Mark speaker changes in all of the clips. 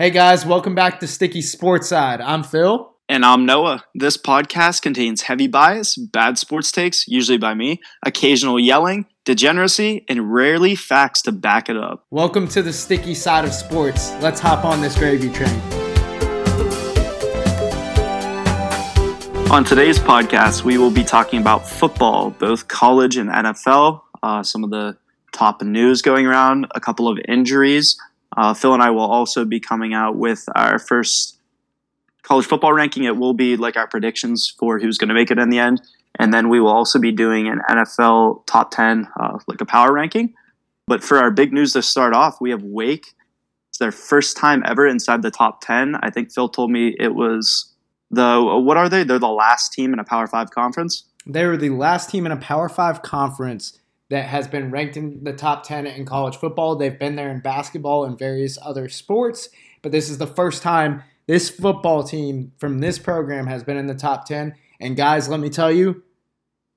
Speaker 1: Hey guys, welcome back to Sticky Sports Side. I'm Phil.
Speaker 2: And I'm Noah. This podcast contains heavy bias, bad sports takes, usually by me, occasional yelling, degeneracy, and rarely facts to back it up.
Speaker 1: Welcome to the sticky side of sports. Let's hop on this gravy train.
Speaker 2: On today's podcast, we will be talking about football, both college and NFL, uh, some of the top news going around, a couple of injuries. Uh, Phil and I will also be coming out with our first college football ranking. It will be like our predictions for who's going to make it in the end. And then we will also be doing an NFL top 10, uh, like a power ranking. But for our big news to start off, we have Wake. It's their first time ever inside the top 10. I think Phil told me it was the, what are they? They're the last team in a Power 5 conference.
Speaker 1: They were the last team in a Power 5 conference that has been ranked in the top 10 in college football. They've been there in basketball and various other sports, but this is the first time this football team from this program has been in the top 10. And guys, let me tell you,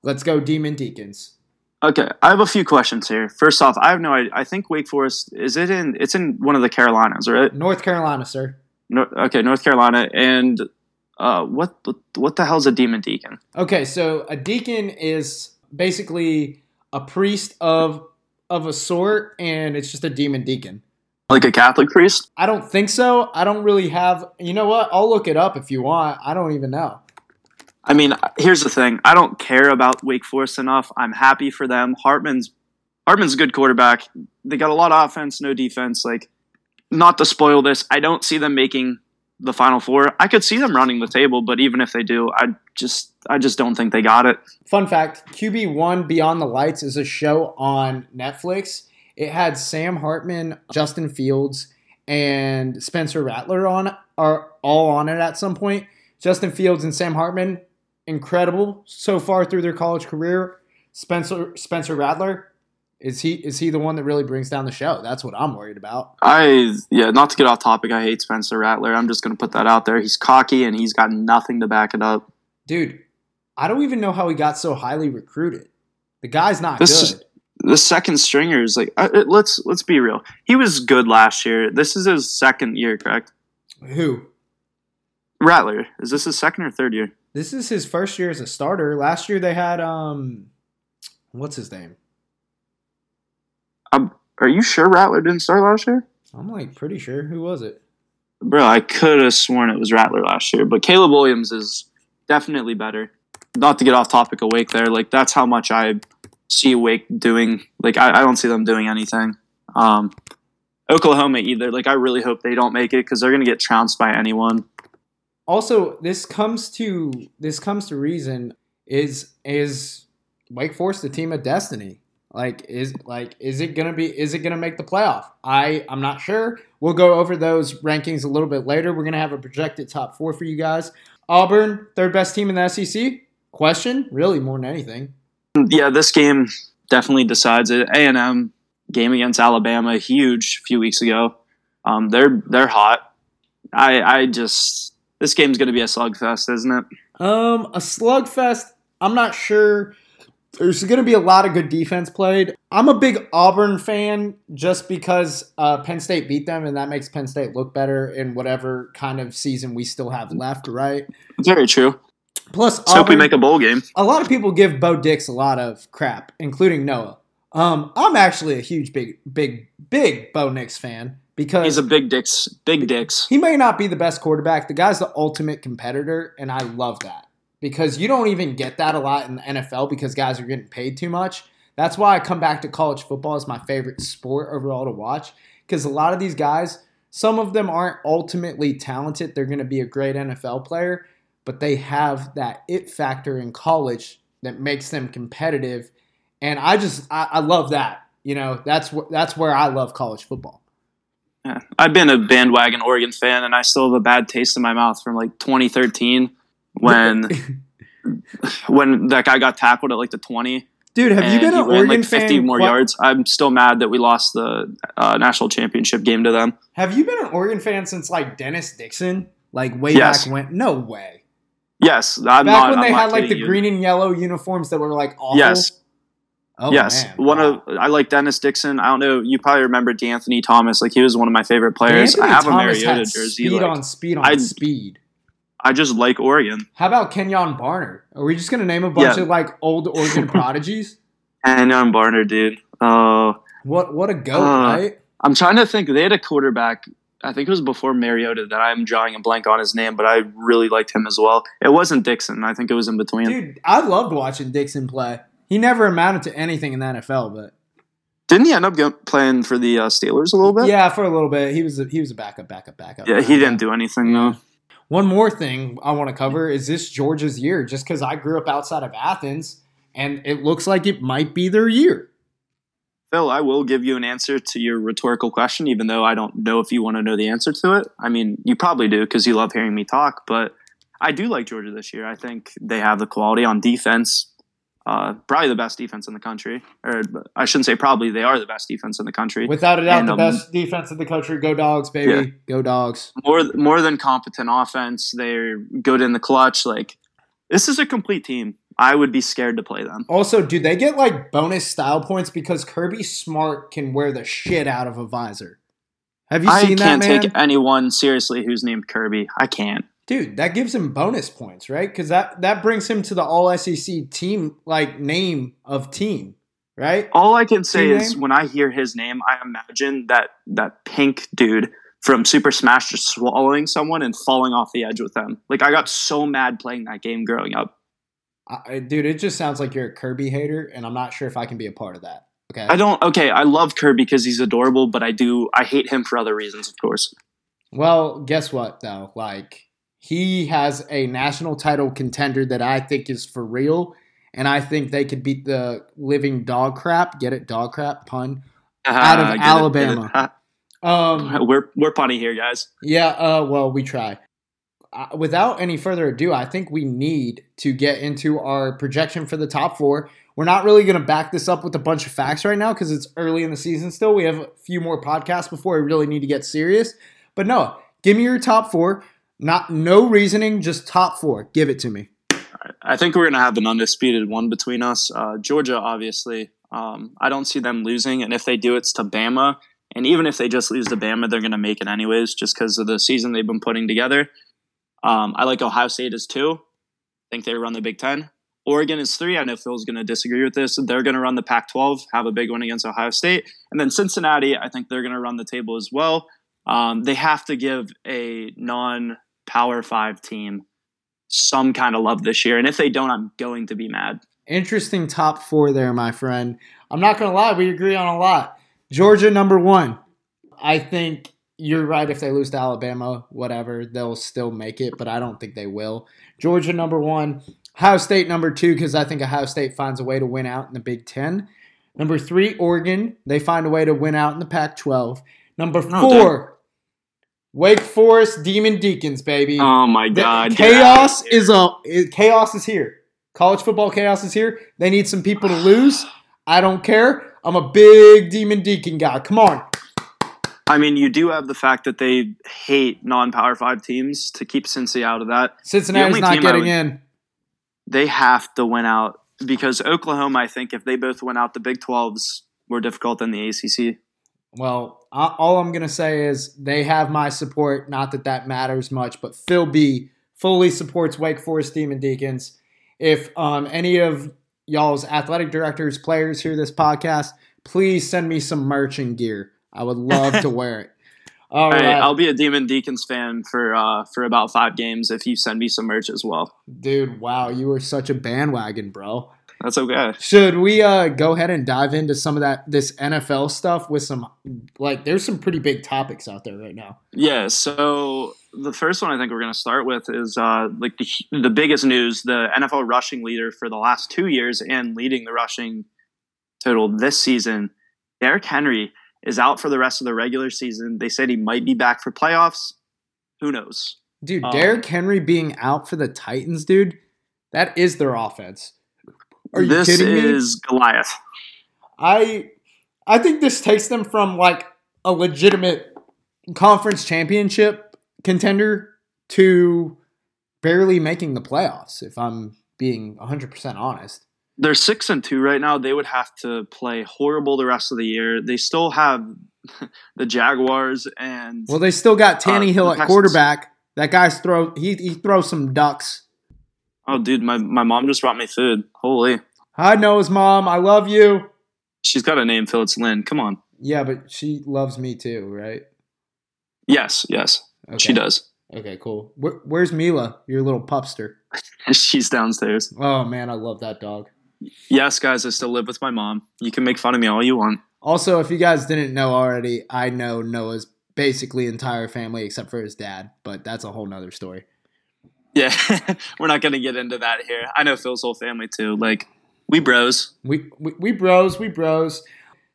Speaker 1: let's go Demon Deacons.
Speaker 2: Okay, I have a few questions here. First off, I have no idea. I think Wake Forest is it in? It's in one of the Carolinas, right?
Speaker 1: North Carolina, sir.
Speaker 2: No, okay, North Carolina, and uh, what what the hell's a demon deacon?
Speaker 1: Okay, so a deacon is basically a priest of of a sort, and it's just a demon deacon.
Speaker 2: Like a Catholic priest?
Speaker 1: I don't think so. I don't really have. You know what? I'll look it up if you want. I don't even know.
Speaker 2: I mean, here's the thing. I don't care about Wake Forest enough. I'm happy for them. Hartman's Hartman's a good quarterback. They got a lot of offense, no defense. Like, not to spoil this, I don't see them making the final four. I could see them running the table, but even if they do, I just I just don't think they got it.
Speaker 1: Fun fact: QB One Beyond the Lights is a show on Netflix. It had Sam Hartman, Justin Fields, and Spencer Rattler on are all on it at some point. Justin Fields and Sam Hartman, incredible so far through their college career. Spencer Spencer Rattler, is he is he the one that really brings down the show? That's what I'm worried about.
Speaker 2: I yeah, not to get off topic, I hate Spencer Rattler. I'm just gonna put that out there. He's cocky and he's got nothing to back it up.
Speaker 1: Dude, I don't even know how he got so highly recruited. The guy's not this, good.
Speaker 2: The second stringer is like uh, let's let's be real. He was good last year. This is his second year, correct?
Speaker 1: Who?
Speaker 2: Rattler. Is this his second or third year?
Speaker 1: This is his first year as a starter. Last year they had um what's his name?
Speaker 2: Um, are you sure Rattler didn't start last year?
Speaker 1: I'm like pretty sure. Who was it?
Speaker 2: Bro, I could have sworn it was Rattler last year, but Caleb Williams is definitely better. Not to get off topic of Wake there, like that's how much I see Wake doing. Like I, I don't see them doing anything. Um, Oklahoma either. Like I really hope they don't make it because they're gonna get trounced by anyone.
Speaker 1: Also, this comes to this comes to reason is is Wake Forest the team of destiny? Like is like is it gonna be is it gonna make the playoff? I I'm not sure. We'll go over those rankings a little bit later. We're gonna have a projected top four for you guys. Auburn, third best team in the SEC? Question? Really, more than anything.
Speaker 2: Yeah, this game definitely decides it. A and M game against Alabama, huge a few weeks ago. Um, they're they're hot. I I just this game's gonna be a slugfest, isn't it?
Speaker 1: Um, a slugfest. I'm not sure there's going to be a lot of good defense played. I'm a big Auburn fan just because uh, Penn State beat them, and that makes Penn State look better in whatever kind of season we still have left, right?
Speaker 2: Very true.
Speaker 1: Plus,
Speaker 2: Auburn, hope we make a bowl game.
Speaker 1: A lot of people give Bo Dix a lot of crap, including Noah. Um, I'm actually a huge, big, big, big Bo Nix fan because
Speaker 2: he's a big Dix, big Dix.
Speaker 1: He may not be the best quarterback. The guy's the ultimate competitor, and I love that because you don't even get that a lot in the NFL because guys are getting paid too much. That's why I come back to college football as my favorite sport overall to watch because a lot of these guys, some of them aren't ultimately talented. They're going to be a great NFL player, but they have that it factor in college that makes them competitive. And I just I, I love that. You know, that's wh- that's where I love college football.
Speaker 2: Yeah. I've been a bandwagon Oregon fan, and I still have a bad taste in my mouth from like 2013 when when that guy got tackled at like the 20.
Speaker 1: Dude, have you been an Oregon fan? like 50
Speaker 2: fan more yards? I'm still mad that we lost the uh, national championship game to them.
Speaker 1: Have you been an Oregon fan since like Dennis Dixon? Like way yes. back when? No way.
Speaker 2: Yes, I'm
Speaker 1: back
Speaker 2: not,
Speaker 1: when they
Speaker 2: I'm
Speaker 1: had like the
Speaker 2: you.
Speaker 1: green and yellow uniforms that were like awful.
Speaker 2: Yes,
Speaker 1: Oh,
Speaker 2: yes,
Speaker 1: man.
Speaker 2: one
Speaker 1: Wow.
Speaker 2: of I like Dennis Dixon. I don't know. You probably remember D'Anthony Thomas. Like he was one of my favorite players.
Speaker 1: Anthony
Speaker 2: I have
Speaker 1: Thomas
Speaker 2: a Mariota jersey.
Speaker 1: Speed
Speaker 2: like,
Speaker 1: on speed on
Speaker 2: I-
Speaker 1: speed.
Speaker 2: I just like Oregon.
Speaker 1: How about Kenjon Barner? Are we just gonna name a bunch
Speaker 2: Yeah.
Speaker 1: of like old Oregon prodigies?
Speaker 2: And on Barner, dude. Oh,
Speaker 1: What what a goat,
Speaker 2: Uh,
Speaker 1: right?
Speaker 2: I'm trying to think. They had a quarterback. I think it was before Mariota that I'm drawing a blank on his name, but I really liked him as well. It wasn't Dixon. I think it was in between.
Speaker 1: Dude, I loved watching Dixon play. He never amounted to anything in the NFL, but
Speaker 2: Didn't he end up go- playing for the uh, Steelers a little bit?
Speaker 1: yeah, for a little bit, he was a, he was a backup, backup, backup.
Speaker 2: Yeah, he didn't do anything though.
Speaker 1: One more thing I want to cover is this Georgia's year, just because I grew up outside of Athens, and it looks like it might be their year.
Speaker 2: Phil, I will give you an answer to your rhetorical question, even though I don't know if you want to know the answer to it. I mean, you probably do because you love hearing me talk, but I do like Georgia this year. I think they have the quality on defense. Uh, probably the best defense in the country. Or I shouldn't say probably, they are the best defense in the country.
Speaker 1: Without a doubt,
Speaker 2: And,
Speaker 1: the
Speaker 2: um,
Speaker 1: best defense in the country. Go dogs, baby.
Speaker 2: Yeah.
Speaker 1: Go dogs.
Speaker 2: more more than competent offense. They're good in the clutch. Like this is a complete team. I would be scared to play them.
Speaker 1: Also, do they get like bonus style points because Kirby Smart can wear the shit out of a visor? Have you
Speaker 2: I
Speaker 1: seen that,
Speaker 2: I
Speaker 1: can't
Speaker 2: take anyone seriously who's named Kirby. I can't.
Speaker 1: Dude, that gives him bonus points, right? Because that that brings him to the All SEC team like name of team, right?
Speaker 2: All I can say
Speaker 1: Team
Speaker 2: is
Speaker 1: name?
Speaker 2: when I hear his name, I imagine that that pink dude from Super Smash just swallowing someone and falling off the edge with them. Like I got so mad playing that game growing up.
Speaker 1: I, dude, it just sounds like you're a Kirby hater, and I'm not sure if I can be a part of that. Okay.
Speaker 2: I don't. Okay, I love Kirby because he's adorable, but I do. I hate him for other reasons, of course.
Speaker 1: Well, guess what though? Like he has a national title contender that I think is for real, and I think they could beat the living dog crap. Get it, dog crap pun. Out of
Speaker 2: Ah, it,
Speaker 1: Alabama.
Speaker 2: it.
Speaker 1: Um,
Speaker 2: We're we're punny here, guys.
Speaker 1: yeah. Uh, well, we try. Uh, without any further ado, I think we need to get into our projection for the top four. We're not really going to back this up with a bunch of facts right now because it's early in the season still. We have a few more podcasts before we really need to get serious. But no, give me your top four. Not no reasoning, just top four. Give it to me.
Speaker 2: I think we're gonna have an undisputed one between us. Uh, Georgia, obviously. Um, I don't see them losing, and if they do, it's to Bama. And even if they just lose to Bama, they're gonna make it anyways, just because of the season they've been putting together. Um, I like Ohio State as two. I think they run the Big Ten. Oregon is three. I know Phil's going to disagree with this. They're going to run the Pac 12, have a big one against Ohio State. And then Cincinnati, I think they're going to run the table as well. Um, they have to give a non Power Five team some kind of love this year. And if they don't, I'm going to be mad.
Speaker 1: Interesting top four there, my friend. I'm not going to lie, we agree on a lot. Georgia, number one. I think you're right. If they lose to Alabama, whatever, they'll still make it, but I don't think they will. Georgia, number one. Ohio State, number two, because I think Ohio State finds a way to win out in the Big Ten. Number three, Oregon. They find a way to win out in the Pac 12. Number
Speaker 2: Oh,
Speaker 1: four, Wake Forest Demon Deacons, baby.
Speaker 2: Oh my God. get
Speaker 1: chaos
Speaker 2: out of here.
Speaker 1: is a chaos is here. College football chaos is here. They need some people to lose. I don't care. I'm a big Demon Deacon guy. Come on.
Speaker 2: I mean, you do have the fact that they hate non Power Five teams to keep Cincy out of that.
Speaker 1: Cincinnati's not getting
Speaker 2: would-
Speaker 1: in.
Speaker 2: they have to win out because Oklahoma, I think, if they both win out, the Big 12's more difficult than the ACC.
Speaker 1: Well, I- all I'm gonna say is they have my support. Not that that matters much, but Phil B fully supports Wake Forest Demon Deacons. If um, any of y'all's athletic directors, players hear this podcast, please send me some merch and gear. I would love to wear it. All
Speaker 2: Hey,
Speaker 1: right.
Speaker 2: I'll be a Demon Deacons fan for uh, for about five games if you send me some merch as well.
Speaker 1: Dude, wow, you are such a bandwagon, bro.
Speaker 2: That's okay.
Speaker 1: Should we uh go ahead and dive into some of that this NFL stuff with some like there's some pretty big topics out there right now.
Speaker 2: Yeah. So the first one I think we're going to start with is uh, like the, the biggest news: the NFL rushing leader for the last two years and leading the rushing total this season, Derrick Henry is out for the rest of the regular season. They said he might be back for playoffs. Who knows?
Speaker 1: Dude,
Speaker 2: Um,
Speaker 1: Derrick Henry being out for the Titans, dude, that is their offense. Are you
Speaker 2: this
Speaker 1: kidding me?
Speaker 2: is Goliath.
Speaker 1: I I think this takes them from like a legitimate conference championship contender to barely making the playoffs if I'm being 100% honest.
Speaker 2: they're six and two right now. They would have to play horrible the rest of the year. They still have the Jaguars and
Speaker 1: Well, they still got Tanny
Speaker 2: Uh,
Speaker 1: Hill at quarterback. That guy's throw he he throws some ducks.
Speaker 2: Oh, dude, my my mom just brought me food. Holy,
Speaker 1: Hi, Noah's mom. I love you.
Speaker 2: she's got a name, Phil. It's Lynn. Come on.
Speaker 1: Yeah, but she loves me too, right?
Speaker 2: Yes, yes,
Speaker 1: Okay.
Speaker 2: she does.
Speaker 1: Okay, cool. Where, where's Mila, your little pupster?
Speaker 2: she's downstairs.
Speaker 1: Oh man, I love that dog.
Speaker 2: Yes, guys, I still live with my mom. You can make fun of me all you want.
Speaker 1: Also, if you guys didn't know already, I know Noah's basically entire family except for his dad, but that's a whole nother story.
Speaker 2: Yeah, we're not gonna get into that here. I know Phil's whole family too. Like we bros.
Speaker 1: We, we we bros, we bros.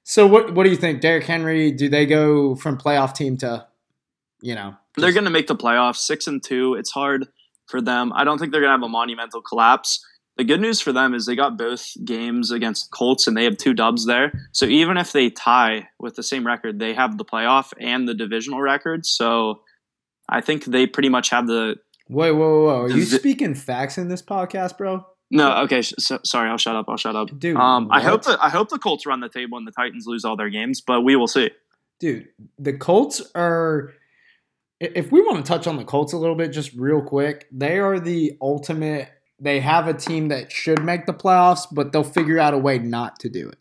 Speaker 1: So what what do you think, Derrick Henry? Do they go from playoff team to, you know,
Speaker 2: They're gonna make the playoffs. Six and two. It's hard for them. I don't think they're gonna have a monumental collapse. The good news for them is they got both games against Colts and they have two dubs there. So even if they tie with the same record, they have the playoff and the divisional record. So I think they pretty much have the
Speaker 1: Wait, whoa, whoa, whoa! Are you
Speaker 2: The-
Speaker 1: speaking facts in this podcast, bro?
Speaker 2: no. Okay, sh- so, sorry. I'll shut up. I'll shut up.
Speaker 1: Dude,
Speaker 2: Um, I hope
Speaker 1: what?
Speaker 2: that I hope the Colts run the table and the Titans lose all their games, but we will see.
Speaker 1: dude, the Colts are. If we want to touch on the Colts a little bit, just real quick, they are the ultimate. They have a team that should make the playoffs, but they'll figure out a way not to do it.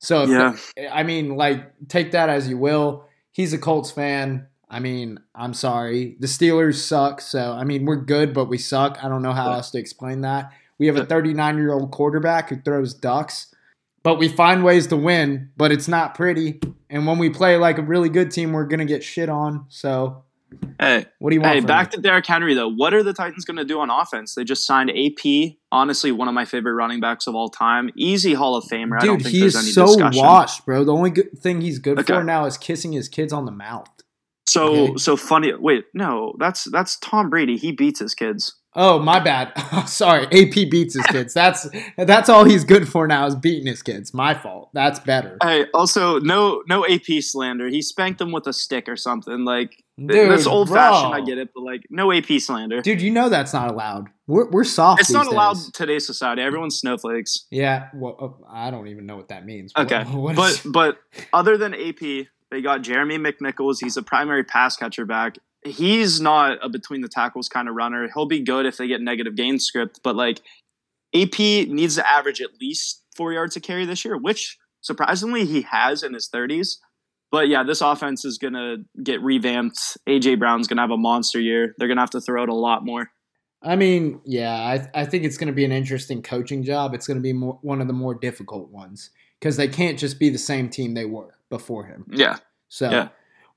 Speaker 1: So, if
Speaker 2: Yeah.
Speaker 1: I mean, like, take that as you will. He's a Colts fan. I mean, I'm sorry. The Steelers suck. So, I mean, we're good, but we suck. I don't know how else to explain that. We have a 39 year old quarterback who throws ducks, but we find ways to win, but it's not pretty. And when we play like a really good team, we're going to get shit on. So,
Speaker 2: Hey,
Speaker 1: what do you want?
Speaker 2: Hey, back
Speaker 1: me?
Speaker 2: to Derrick Henry though. What are the Titans going to do on offense? They just signed AP. Honestly, one of my favorite running backs of all time. Easy Hall of Famer. I don't
Speaker 1: Dude,
Speaker 2: think
Speaker 1: he
Speaker 2: there's
Speaker 1: is
Speaker 2: any
Speaker 1: so
Speaker 2: discussion.
Speaker 1: washed, bro. The only good thing he's good
Speaker 2: Okay.
Speaker 1: for now is kissing his kids on the mouth.
Speaker 2: So
Speaker 1: Okay.
Speaker 2: so funny. Wait, no, that's that's Tom Brady. He beats his kids.
Speaker 1: Oh, my bad. Sorry, AP beats his kids. That's that's all he's good for now is beating his kids. My fault. That's better.
Speaker 2: Hey, also no no AP slander. He spanked them with a stick or something. Like
Speaker 1: Dude,
Speaker 2: that's old fashioned. I get it, but like no AP slander.
Speaker 1: Dude, you know that's not allowed. We're, we're soft.
Speaker 2: it's not allowed
Speaker 1: days.
Speaker 2: in today's society. Everyone's snowflakes.
Speaker 1: Yeah, well, uh, I don't even know what that means.
Speaker 2: Okay,
Speaker 1: What- what
Speaker 2: but
Speaker 1: is-
Speaker 2: but other than AP, they got Jeremy McNichols. He's a primary pass catcher back. He's not a between the tackles kind of runner. He'll be good if they get negative gain script, but like AP needs to average at least four yards a carry this year, which surprisingly he has in his thirties. But yeah, this offense is gonna get revamped. AJ Brown's gonna have a monster year. They're gonna have to throw it a lot more.
Speaker 1: I mean, yeah, I, I think it's going to be an interesting coaching job. It's going to be more, one of the more difficult ones because they can't just be the same team they were before him.
Speaker 2: Yeah,
Speaker 1: So
Speaker 2: Yeah.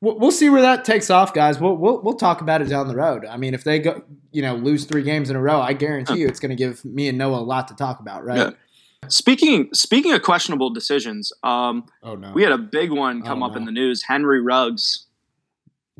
Speaker 1: we'll, we'll see where that takes off, guys. We'll, we'll we'll talk about it down the road. I mean, if they go, you know, lose three games in a row, I guarantee you it's going to give me and Noah a lot to talk about, right?
Speaker 2: Yeah. Speaking speaking of questionable decisions, um,
Speaker 1: Oh no,
Speaker 2: we had a big one come
Speaker 1: Oh,
Speaker 2: up in the news. Henry Ruggs.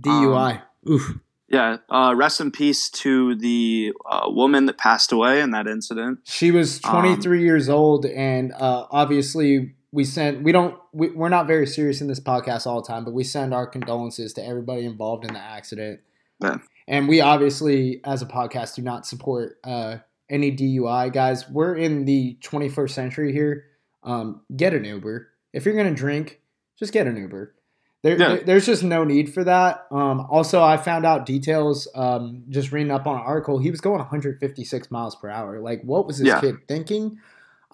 Speaker 1: DUI. Oof.
Speaker 2: Yeah, uh, rest in peace to the uh, woman that passed away in that incident.
Speaker 1: She was
Speaker 2: Um,
Speaker 1: 23 years old, and uh, obviously we send We don't. We, we're not very serious in this podcast all the time, but we send our condolences to everybody involved in the accident.
Speaker 2: Yeah.
Speaker 1: And we obviously, as a podcast, do not support uh, any DUI guys. We're in the 21st century here. Um, get an Uber if you're gonna drink. Just get an Uber. There,
Speaker 2: Yeah.
Speaker 1: there- there's just no need for that. Um, also, I found out details um, just reading up on an article. He was going 156 miles per hour. Like, what was this
Speaker 2: Yeah.
Speaker 1: kid thinking?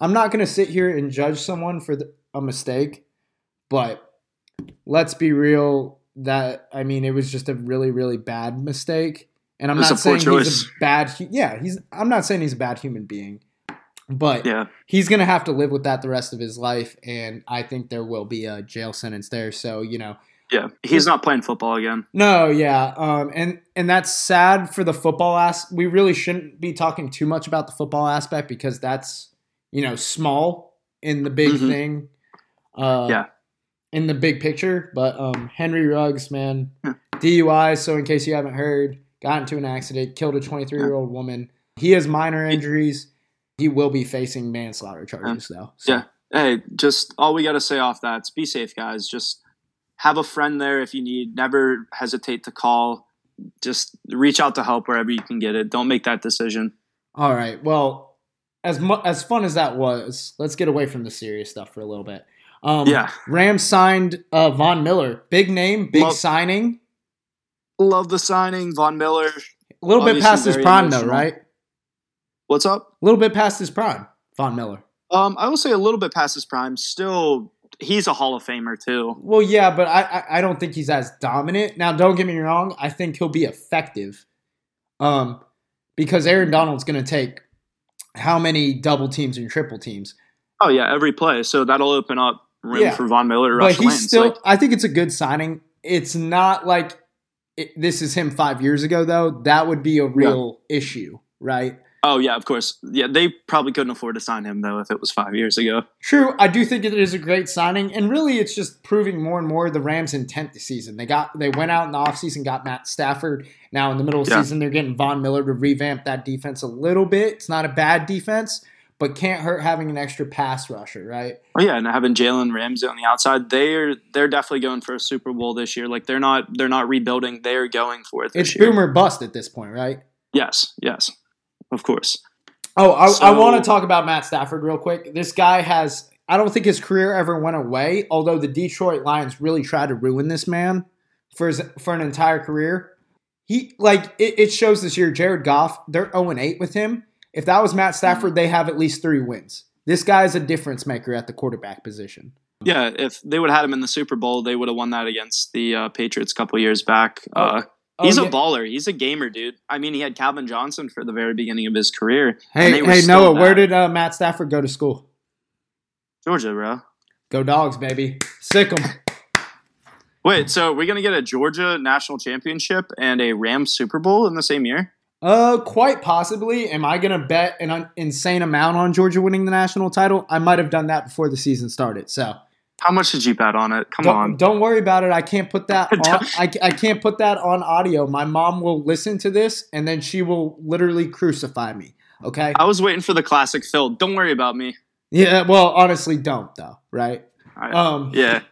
Speaker 1: I'm not going to sit here and judge someone for the, a mistake, but let's be real. That I mean, it was just a really, really bad mistake. And I'm not saying he's a bad. Yeah, he's. I'm not saying he's a bad human being, but
Speaker 2: Yeah,
Speaker 1: he's gonna have to live with that the rest of his life, and I think there will be a jail sentence there. So you know,
Speaker 2: yeah. He's not playing football again.
Speaker 1: no, yeah, um, and and that's sad for the football as. We really shouldn't be talking too much about the football aspect because that's you know small in the big
Speaker 2: Mhm.
Speaker 1: thing. Uh,
Speaker 2: Yeah.
Speaker 1: in the big picture, but um, Henry Ruggs, man,
Speaker 2: Yeah.
Speaker 1: DUI. So in case you haven't heard, got into an accident, killed a 23 year old woman. He has minor injuries. He will be facing manslaughter charges though. So,
Speaker 2: Yeah. Hey, just all we got to say off that is be safe, guys. Just have a friend there if you need. Never hesitate to call. Just reach out to help wherever you can get it. Don't make that decision.
Speaker 1: All right. Well, as mu- as fun as that was, let's get away from the serious stuff for a little bit. Um,
Speaker 2: Yeah.
Speaker 1: Rams signed uh, Von Miller, big name, big
Speaker 2: Love-
Speaker 1: signing.
Speaker 2: Love the signing, Von Miller.
Speaker 1: A little bit past his prime, though, right?
Speaker 2: What's up?
Speaker 1: A little bit past his prime, Von Miller.
Speaker 2: Um, I will say a little bit past his prime. Still, he's a Hall of Famer too.
Speaker 1: Well, yeah, but I, I I don't think he's as dominant. Now, don't get me wrong. I think he'll be effective, um, because Aaron Donald's going to take how many double teams and triple teams.
Speaker 2: Oh yeah, every play. So that'll open up room
Speaker 1: Yeah.
Speaker 2: for Von Miller
Speaker 1: But he's still.
Speaker 2: Like,
Speaker 1: I think it's a good signing. It's not like it, this is him five years ago, though. That would be a real issue, right?
Speaker 2: Oh yeah, of course. Yeah, they probably couldn't afford to sign him though if it was five years ago.
Speaker 1: True, I do think it is a great signing, and really, it's just proving more and more the Rams' intent this season. They got they went out in the offseason, got Matt Stafford. Now in the middle of the
Speaker 2: Yeah.
Speaker 1: season, they're getting Von Miller to revamp that defense a little bit. It's not a bad defense, but can't hurt having an extra pass rusher, right?
Speaker 2: Oh yeah, and having Jalen Ramsey on the outside, they're they're definitely going for a Super Bowl this year. Like they're not they're not rebuilding. They're going for it this
Speaker 1: It's
Speaker 2: year.
Speaker 1: boomer bust at this point, right?
Speaker 2: Yes, yes, of course.
Speaker 1: Oh, I, I want to talk about Matt Stafford real quick. This guy has, I don't think his career ever went away, although the Detroit Lions really tried to ruin this man for his, for an entire career. He, like, it, it shows this year, Jared Goff, they're 0 8 with him. If that was Matt Stafford, they have at least three wins. This guy is a difference maker at the quarterback position.
Speaker 2: Yeah, if they would have had him in the Super Bowl, they would have won that against the uh, Patriots a couple years back. Uh,
Speaker 1: Oh,
Speaker 2: he's
Speaker 1: yeah.
Speaker 2: a baller. He's a gamer, dude. I mean, he had Calvin Johnson for the very beginning of his career.
Speaker 1: Hey, hey, Noah, where did uh, Matt Stafford go to school?
Speaker 2: Georgia, bro?
Speaker 1: Go dogs, baby. Sick 'em.
Speaker 2: Wait, so we're gonna get a Georgia national championship and a Rams Super Bowl in the same year?
Speaker 1: Uh, quite possibly. Am I going to bet an un- insane amount on Georgia winning the national title? I might have done that before the season started. So
Speaker 2: How much did you bet on it? Come
Speaker 1: don't,
Speaker 2: on.
Speaker 1: don't worry about it. I can't put that. On, I, I can't put that on audio. My mom will listen to this and then she will literally crucify me. Okay.
Speaker 2: I was waiting for the classic Phil. Don't worry about me.
Speaker 1: Yeah. Well, honestly, don't though. Right.
Speaker 2: I-
Speaker 1: Um.
Speaker 2: yeah.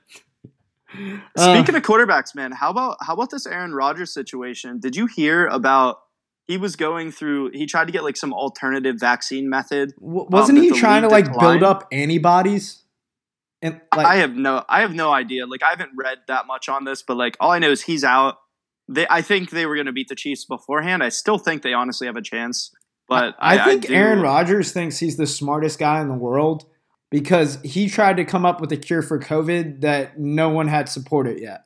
Speaker 1: uh,
Speaker 2: Speaking of quarterbacks, man, how about how about this Aaron Rodgers situation? Did you hear about he was going through he tried to get like some alternative vaccine method?
Speaker 1: wasn't
Speaker 2: um,
Speaker 1: he trying to like
Speaker 2: declined?
Speaker 1: build up antibodies? And like,
Speaker 2: I have no I have no idea. Like I haven't read that much on this, but like all I know is he's out. They I think they were going to beat the Chiefs beforehand. I still think they honestly have a chance. But
Speaker 1: I, think
Speaker 2: do-
Speaker 1: Aaron Rodgers thinks he's the smartest guy in the world because he tried to come up with a cure for COVID that no one had supported yet.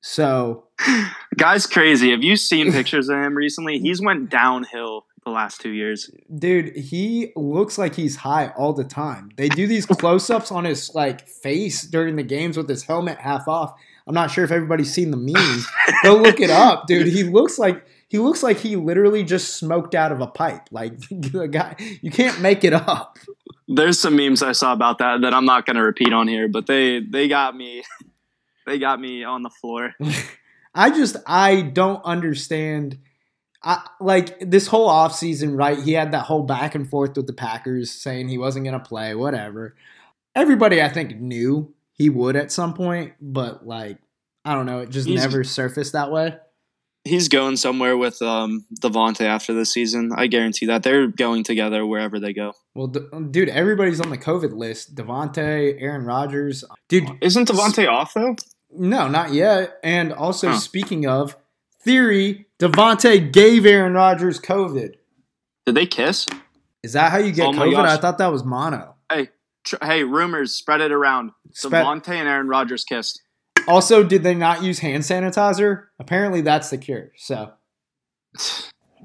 Speaker 1: So,
Speaker 2: Guy's crazy. Have you seen pictures of him recently? He's went downhill the last 2 years.
Speaker 1: dude, he looks like he's high all the time. They do these close-ups on his like face during the games with his helmet half off. I'm not sure if everybody's seen the memes. Go look it up, dude. He looks like he looks like he literally just smoked out of a pipe. Like the guy, you can't make it up.
Speaker 2: There's some memes I saw about that that I'm not going to repeat on here, but they they got me they got me on the floor.
Speaker 1: I just I don't understand. I like this whole offseason, right? He had that whole back and forth with the Packers saying he wasn't gonna play, whatever. Everybody I think knew he would at some point, but like I don't know, it just
Speaker 2: He's-
Speaker 1: never surfaced that way.
Speaker 2: He's going somewhere with um Davante after this season. I guarantee that they're going together wherever they go.
Speaker 1: Well, d- dude, everybody's on the COVID list. Davante, Aaron Rodgers, dude.
Speaker 2: Isn't Davante off though?
Speaker 1: No, not yet. And also,
Speaker 2: Huh.
Speaker 1: speaking of theory, Davante gave Aaron Rodgers COVID.
Speaker 2: Did they kiss?
Speaker 1: Is that how you get
Speaker 2: Oh
Speaker 1: COVID?
Speaker 2: gosh.
Speaker 1: I thought that was mono.
Speaker 2: Tr- Hey, rumors spread it around.
Speaker 1: Spe-
Speaker 2: Davante and Aaron Rodgers kissed.
Speaker 1: Also, did they not use hand sanitizer? Apparently, that's the cure. So,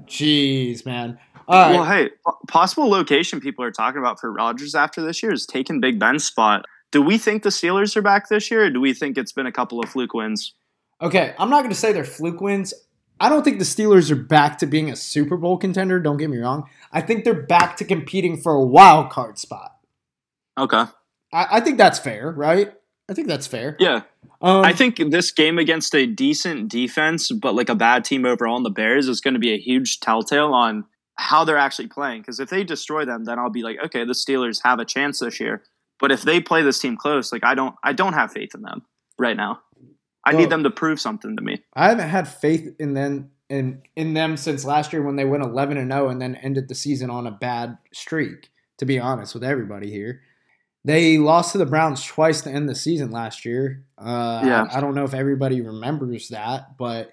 Speaker 1: jeez, man. All right.
Speaker 2: Well, hey, possible location people are talking about for Rodgers after this year is taking Big Ben's spot. Do we think the Steelers are back this year, or do we think it's been a couple of fluke wins?
Speaker 1: Okay, I'm not going to say they're fluke wins. I don't think the Steelers are back to being a Super Bowl contender. Don't get me wrong. I think they're back to competing for a wild card spot.
Speaker 2: Okay.
Speaker 1: I, I think that's fair, right? I think that's fair.
Speaker 2: Yeah.
Speaker 1: Um,
Speaker 2: I think this game against a decent defense, but like a bad team overall in the Bears is going to be a huge telltale on how they're actually playing. Because if they destroy them, then I'll be like, okay, the Steelers have a chance this year. But if they play this team close, like I don't, I don't have faith in them right now. I
Speaker 1: Well-
Speaker 2: need them to prove something to me.
Speaker 1: I haven't had faith in them in in them since last year when they went 11 and 0 and then ended the season on a bad streak. To be honest with everybody here, they lost to the Browns twice to end the season last year. Uh,
Speaker 2: Yeah.
Speaker 1: I, I don't know if everybody remembers that, but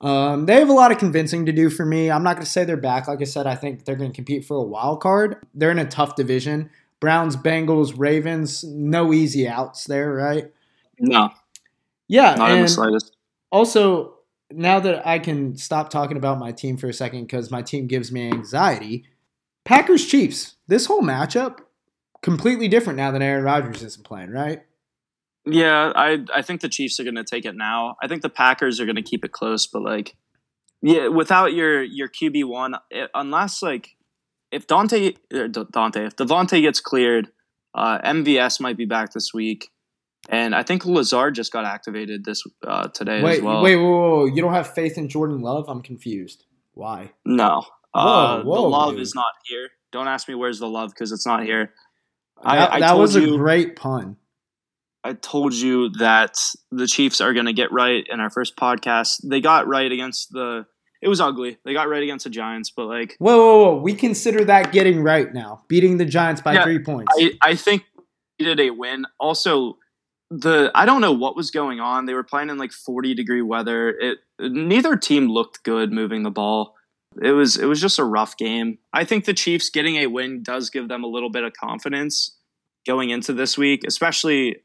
Speaker 1: um, they have a lot of convincing to do for me. I'm not going to say they're back. Like I said, I think they're going to compete for a wild card. They're in a tough division. Browns, Bengals, Ravens, no easy outs there, right?
Speaker 2: No,
Speaker 1: Yeah,
Speaker 2: not in the slightest.
Speaker 1: also now that I can stop talking about my team for a second because my team gives me anxiety. Packers Chiefs. This whole matchup completely different now that Aaron Rodgers isn't playing, right?
Speaker 2: Yeah, I I think the Chiefs are going to take it now. I think the Packers are going to keep it close, but like, yeah, without your your QB one, unless like if Dante D- Dante if Davante gets cleared, uh, MVS might be back this week, and I think Lazard just got activated this uh, today
Speaker 1: Wait,
Speaker 2: as well.
Speaker 1: wait, whoa, whoa, whoa. You don't have faith in Jordan Love? I'm confused. Why?
Speaker 2: no,
Speaker 1: Whoa,
Speaker 2: uh,
Speaker 1: whoa,
Speaker 2: the love
Speaker 1: dude.
Speaker 2: is not here. Don't ask me where's the love because it's not here.
Speaker 1: That,
Speaker 2: I- I
Speaker 1: that was a
Speaker 2: you-
Speaker 1: great pun.
Speaker 2: I told you that the Chiefs are going to get right in our first podcast. They got right against the. It was ugly. They got right against the Giants, but like
Speaker 1: Whoa, whoa, whoa. We consider that getting right now. Beating the Giants by
Speaker 2: Yeah,
Speaker 1: three points.
Speaker 2: I, I think we did a win. Also, the I don't know what was going on. They were playing in like forty degree weather. It neither team looked good moving the ball. It was it was just a rough game. I think the Chiefs getting a win does give them a little bit of confidence going into this week, especially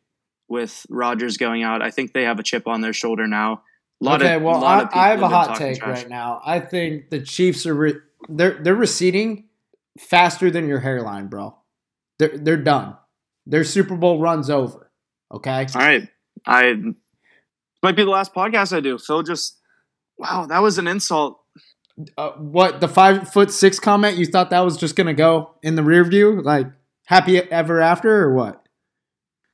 Speaker 2: with Rodgers going out. I think they have a chip on their shoulder now. A lot
Speaker 1: okay,
Speaker 2: of,
Speaker 1: well,
Speaker 2: lot
Speaker 1: I,
Speaker 2: of
Speaker 1: I have a hot take
Speaker 2: trash.
Speaker 1: right now. I think the Chiefs are re- they're they're receding faster than your hairline, bro. They're they're done. Their Super Bowl runs over. Okay.
Speaker 2: All right, I might be the last podcast I do. Phil just wow, that was an insult.
Speaker 1: Uh, what the five foot six comment? You thought that was just gonna go in the rear view, like happy ever after, or what?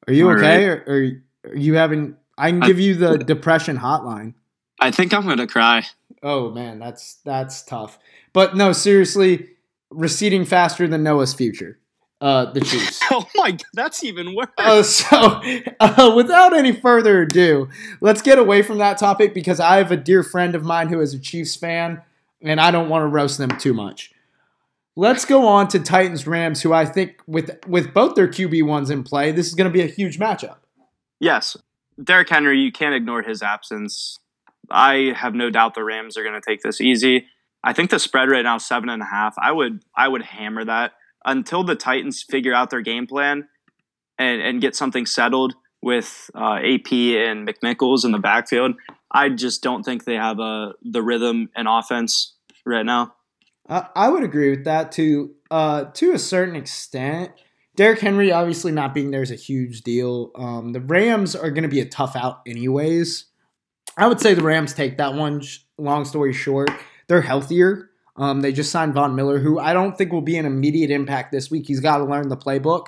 Speaker 1: Are you
Speaker 2: All
Speaker 1: okay, or, or are you having? I can
Speaker 2: I-
Speaker 1: give you the depression hotline.
Speaker 2: I think I'm gonna cry.
Speaker 1: Oh man, that's that's tough. But no, seriously, receding faster than Noah's future. Uh, the Chiefs.
Speaker 2: Oh my god, that's even worse.
Speaker 1: Uh, so, uh, without any further ado, let's get away from that topic because I have a dear friend of mine who is a Chiefs fan, and I don't want to roast them too much. Let's go on to Titans Rams, who I think with with both their QB ones in play, this is going to be a huge matchup.
Speaker 2: yes, Derrick Henry, you can't ignore his absence. I have no doubt the Rams are gonna take this easy. I think the spread right now is seven and a half. I would I would hammer that until the Titans figure out their game plan and, and get something settled with uh, AP and McNichols in the backfield. I just don't think they have uh, the rhythm and offense right now.
Speaker 1: I I would agree with that to uh, to a certain extent. Derrick Henry obviously not being there is a huge deal. Um, the Rams are going to be a tough out anyways. I would say the Rams take that one. Long story short, they're healthier. Um, they just signed Von Miller, who I don't think will be an immediate impact this week. He's got to learn the playbook.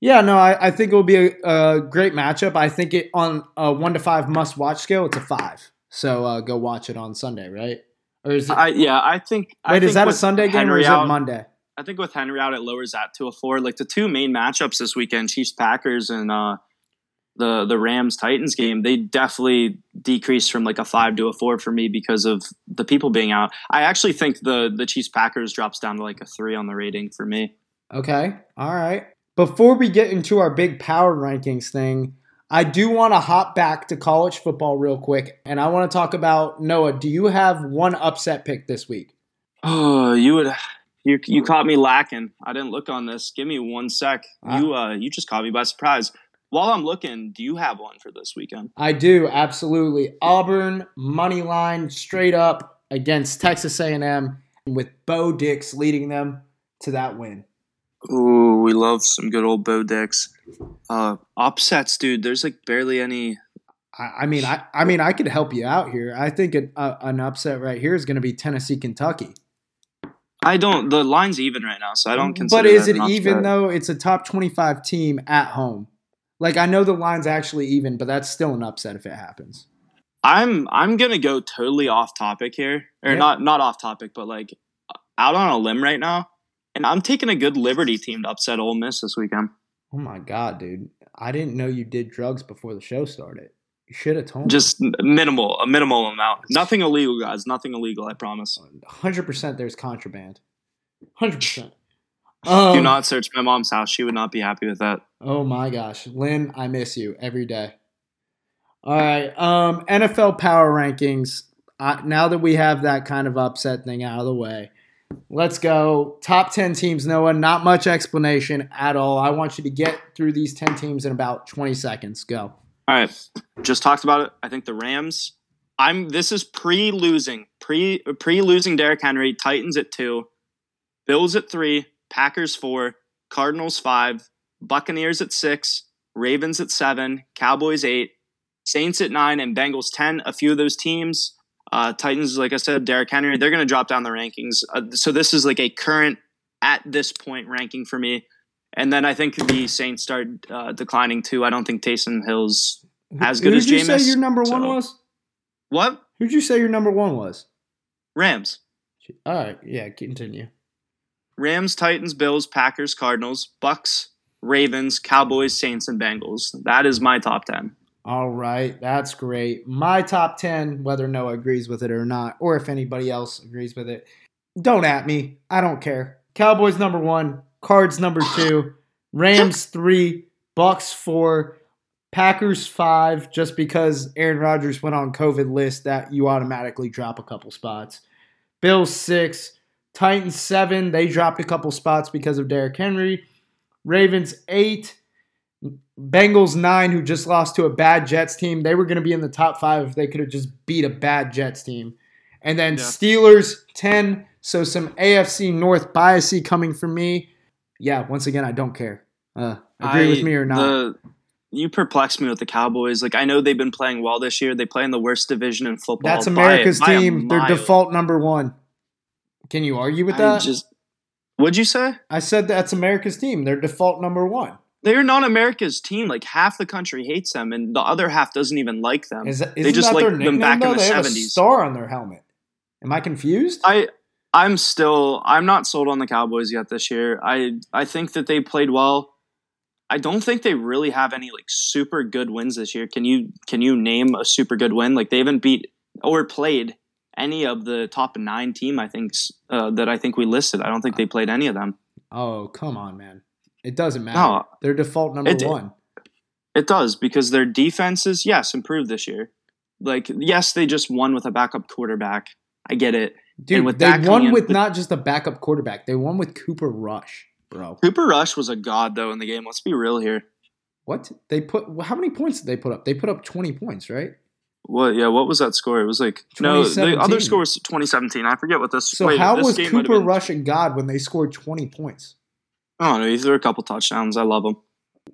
Speaker 1: Yeah, no, I, I think it will be a, a great matchup. I think it on a one to five must watch scale, it's a five. So uh, go watch it on Sunday, right? Or is it?
Speaker 2: I, yeah, I think. I
Speaker 1: wait, is that a Sunday game or is
Speaker 2: out-
Speaker 1: it Monday?
Speaker 2: I think with Henry out, it lowers that to a four. Like the two main matchups this weekend, Chiefs Packers and uh, the the Rams Titans game, they definitely decreased from like a five to a four for me because of the people being out. I actually think the the Chiefs Packers drops down to like a three on the rating for me.
Speaker 1: Okay. All right. Before we get into our big power rankings thing, I do want to hop back to college football real quick. And I want to talk about Noah. Do you have one upset pick this week?
Speaker 2: Oh, you would. You, you caught me lacking. I didn't look on this. Give me one sec.
Speaker 1: Ah.
Speaker 2: You uh you just caught me by surprise. While I'm looking, do you have one for this weekend?
Speaker 1: I do, absolutely. Auburn, money line, straight up against Texas A&M with Bo Dix leading them to that win.
Speaker 2: Ooh, we love some good old Bo Dix. Uh, upsets, dude. There's like barely any.
Speaker 1: I, I mean, I, I mean, I could help you out here. I think an, uh, an upset right here is going to be Tennessee, Kentucky.
Speaker 2: I don't. The line's even right now, so I don't consider.
Speaker 1: But is
Speaker 2: that
Speaker 1: it
Speaker 2: an
Speaker 1: even though it's a top 25 team at home? Like I know the line's actually even, but that's still an upset if it happens.
Speaker 2: I'm I'm gonna go totally off topic here, or
Speaker 1: Yeah.
Speaker 2: not not off topic, but like out on a limb right now, and I'm taking a good Liberty team to upset Ole Miss this weekend.
Speaker 1: Oh my god, dude. I didn't know you did drugs before the show started. You should have told
Speaker 2: me. Just minimal, a minimal amount. Nothing illegal, guys. Nothing illegal. I promise.
Speaker 1: 100% there's contraband. 100%.
Speaker 2: Do
Speaker 1: Um,
Speaker 2: not search my mom's house. She would not be happy with that.
Speaker 1: Oh my gosh, Lynn, I miss you every day. All right, um, NFL power rankings. Uh, now that we have that kind of upset thing out of the way, let's go. Top ten teams. Noah, not much explanation at all. I want you to get through these ten teams in about twenty seconds. Go.
Speaker 2: All right, just talked about it. I think the Rams. I'm. This is pre losing, pre pre losing Derrick Henry. Titans at two, Bills at three, Packers four, Cardinals five, Buccaneers at six, Ravens at seven, Cowboys eight, Saints at nine, and Bengals ten. A few of those teams, uh, Titans, like I said, Derrick Henry, they're going to drop down the rankings. Uh, so this is like a current at this point ranking for me. And then I think the Saints start uh, declining too. I don't think Taysom Hill's As good
Speaker 1: Who'd
Speaker 2: as
Speaker 1: you say your number one
Speaker 2: so-
Speaker 1: was?
Speaker 2: what
Speaker 1: Who'd you say your number one was?
Speaker 2: Rams,
Speaker 1: All right, yeah, continue.
Speaker 2: Rams, Titans, Bills, Packers, Cardinals, Bucks, Ravens, Cowboys, Saints, and Bengals. That is my top ten.
Speaker 1: All right, that's great. My top 10, whether Noah agrees with it or not, or if anybody else agrees with it, don't at me. I don't care. Cowboys number one, Cards number two, Rams three, Bucks four, Packers five, just because Aaron Rodgers went on COVID list that you automatically drop a couple spots. Bills six, Titans seven, they dropped a couple spots because of Derrick Henry. Ravens eight, Bengals nine, who just lost to a bad Jets team. They were going to be in the top five if they could have just beat a bad Jets team. And then
Speaker 2: Yeah.
Speaker 1: Steelers 10. So some AFC North biasy coming from me. Yeah, once again, I don't care. Uh, agree with me or not.
Speaker 2: The, you perplex me with the Cowboys. Like I know they've been playing well this year. They play in the worst division in football.
Speaker 1: That's America's
Speaker 2: by
Speaker 1: team. They're default number one. Can you argue with
Speaker 2: I
Speaker 1: that?
Speaker 2: just what'd you say?
Speaker 1: I said that's America's team. They're default number one.
Speaker 2: They're not America's team. Like half the country hates them, and the other half doesn't even like them.
Speaker 1: Is that,
Speaker 2: They just
Speaker 1: that
Speaker 2: like
Speaker 1: their
Speaker 2: them
Speaker 1: nickname,
Speaker 2: back in the
Speaker 1: They have a
Speaker 2: 70s.
Speaker 1: star on their helmet. Am I confused?
Speaker 2: I I'm still I'm not sold on the Cowboys yet this year. I I think that they played well. I don't think they really have any like super good wins this year. Can you can you name a super good win? Like they haven't beat or played any of the top nine team. I think uh, that I think we listed. I don't think they played any of them.
Speaker 1: oh, come on, man. It doesn't matter.
Speaker 2: No,
Speaker 1: They're default number
Speaker 2: It-
Speaker 1: one.
Speaker 2: It does because their defenses, yes, improved this year. Like yes, they just won with a backup quarterback. I get it.
Speaker 1: Dude,
Speaker 2: with
Speaker 1: they won
Speaker 2: in-
Speaker 1: with not just a backup quarterback. They won with Cooper Rush, bro.
Speaker 2: Cooper Rush was a god though in the game. Let's be real here.
Speaker 1: What? They put how many points did they put up? They put up 20 points, right?
Speaker 2: What? Yeah. What was that score? It was like no. The other score was 2017. I forget what this.
Speaker 1: So
Speaker 2: wait,
Speaker 1: how
Speaker 2: this
Speaker 1: was Cooper
Speaker 2: been-
Speaker 1: Rush a god when they scored 20 points?
Speaker 2: Oh don't. He threw a couple touchdowns. I love him,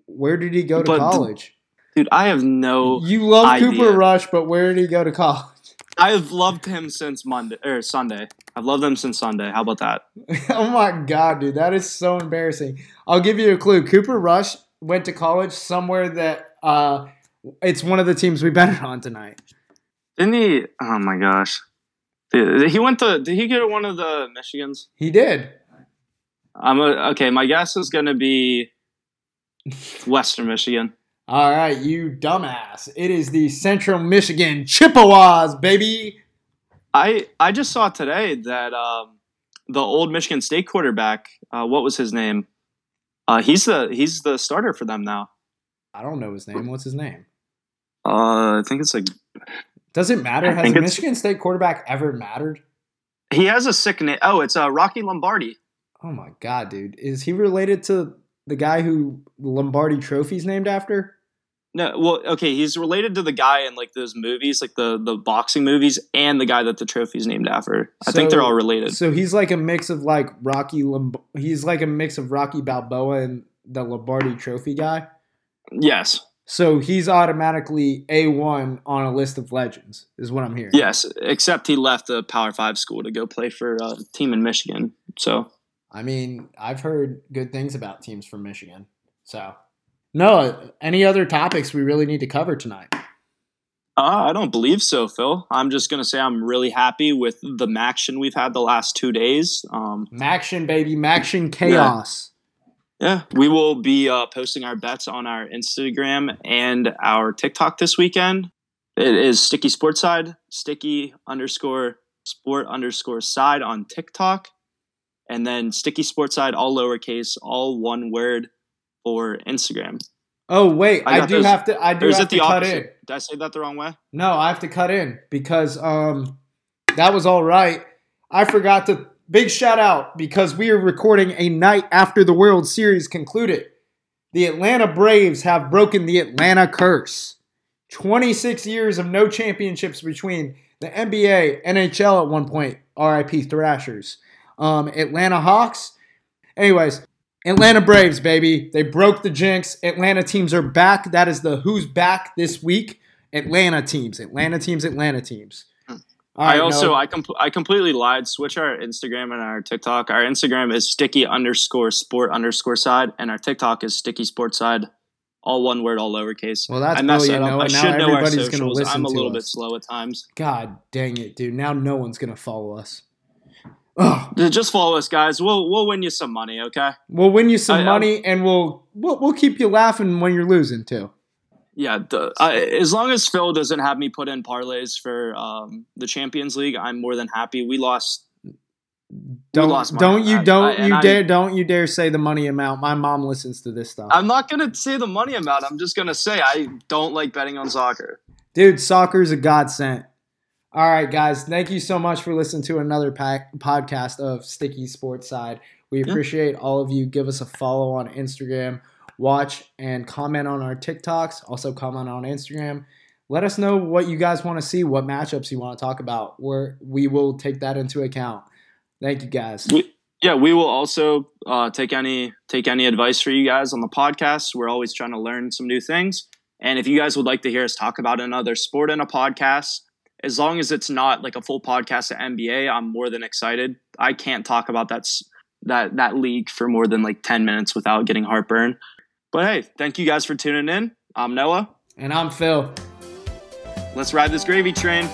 Speaker 1: Where did he go to
Speaker 2: But-
Speaker 1: college?
Speaker 2: dude. I have no.
Speaker 1: you love
Speaker 2: idea.
Speaker 1: Cooper Rush, but where did he go to college?
Speaker 2: I have loved him since Monday or Sunday. I've loved him since Sunday. How about that?
Speaker 1: oh my god, dude, that is so embarrassing. I'll give you a clue. Cooper Rush went to college somewhere that uh it's one of the teams we betted on tonight.
Speaker 2: Didn't he? Oh my gosh. Did- He went to. Did he get one of the Michigans?
Speaker 1: He did.
Speaker 2: I'm a, okay. My guess is going to be Western Michigan.
Speaker 1: All right, you dumbass. It is the Central Michigan Chippewas, baby.
Speaker 2: I I just saw today that um, the old Michigan State quarterback. Uh, what was his name? Uh, he's the he's the starter for them now.
Speaker 1: I don't know his name. What's his name?
Speaker 2: Uh, I think it's like
Speaker 1: Does it matter? Has a Michigan State quarterback ever mattered?
Speaker 2: he has a sick name. Oh, it's uh, Rocky Lombardi.
Speaker 1: Oh my god, dude. Is he related to the guy who Lombardi Trophy's named after?
Speaker 2: No, well, okay, he's related to the guy in like those movies, like the the boxing movies, and the guy that the trophy's named after. I think they're all related.
Speaker 1: So he's like a mix of like Rocky Lomb- he's like a mix of Rocky Balboa and the Lombardi Trophy guy.
Speaker 2: Yes,
Speaker 1: So he's automatically A1 on a list of legends, is what I'm hearing.
Speaker 2: yes. Except he left the Power Five school to go play for a team in Michigan. So
Speaker 1: I mean, I've heard good things about teams from Michigan. So, no, any other topics we really need to cover tonight?
Speaker 2: Uh, I don't believe so, Phil. I'm just gonna say I'm really happy with the action we've had the last two days. Um,
Speaker 1: Maction, baby. Maction chaos.
Speaker 2: yeah, we will be uh, posting our bets on our Instagram and our TikTok this weekend. It is Sticky Sports Side, Sticky underscore sport underscore side on TikTok, and then Sticky Sports Side, all lowercase, all one word for Instagram.
Speaker 1: Oh wait,
Speaker 2: I
Speaker 1: I, do
Speaker 2: those-
Speaker 1: have to. I do
Speaker 2: is
Speaker 1: have
Speaker 2: it
Speaker 1: to cut in.
Speaker 2: Did I say that the wrong way?
Speaker 1: No, I have to cut in because um that was all right. I forgot to big shout out because we are recording a night after the World Series concluded. The Atlanta Braves have broken the Atlanta curse. 26 years of no championships between the NBA, NHL at one point, RIP Thrashers, um, Atlanta Hawks. Anyways, Atlanta Braves, baby. They broke the jinx. Atlanta teams are back. That is the who's back this week. Atlanta teams, Atlanta teams, Atlanta teams.
Speaker 2: I also. I com- I completely lied. Switch our Instagram and our TikTok. Our Instagram is sticky underscore sport underscore side, and our TikTok is sticky sports side. All one word, all lowercase.
Speaker 1: Well, that's
Speaker 2: I mess
Speaker 1: brilliant,
Speaker 2: that up.
Speaker 1: Noah.
Speaker 2: I
Speaker 1: Now
Speaker 2: should know our
Speaker 1: gonna
Speaker 2: socials.
Speaker 1: listen
Speaker 2: I'm a little
Speaker 1: us.
Speaker 2: bit slow at times.
Speaker 1: God dang it, dude. Now no one's gonna follow us. Ugh.
Speaker 2: Just follow us, guys. We'll we'll win you some money, okay?
Speaker 1: We'll win you some
Speaker 2: I-
Speaker 1: money, and we'll, we'll we'll keep you laughing when you're losing too.
Speaker 2: Yeah, the, I, as long as Phil doesn't have me put in parlays for um, the Champions League, I'm more than happy. We lost.
Speaker 1: Don't
Speaker 2: lost money
Speaker 1: don't you don't
Speaker 2: I-
Speaker 1: you
Speaker 2: I-
Speaker 1: dare don't you dare say the money amount. My mom listens to this stuff.
Speaker 2: I'm not gonna say the money amount. I'm just gonna say I don't like betting on soccer.
Speaker 1: Dude, soccer's a godsend. All right, guys. Thank you so much for listening to another pack, podcast of Sticky Sports Side. We
Speaker 2: Yeah.
Speaker 1: appreciate all of you. Give us a follow on Instagram. Watch and comment on our TikToks. Also, comment on Instagram. Let us know what you guys want to see, what matchups you want to talk about. Where we will take that into account. Thank you, guys.
Speaker 2: We, yeah, we will also uh, take any take any advice for you guys on the podcast. We're always trying to learn some new things. And if you guys would like to hear us talk about another sport in a podcast, as long as it's not like a full podcast at NBA, I'm more than excited. I can't talk about that that that league for more than like ten minutes without getting heartburn. But hey, thank you guys for tuning in. I'm Noah.
Speaker 1: And I'm Phil.
Speaker 2: Let's ride this gravy train.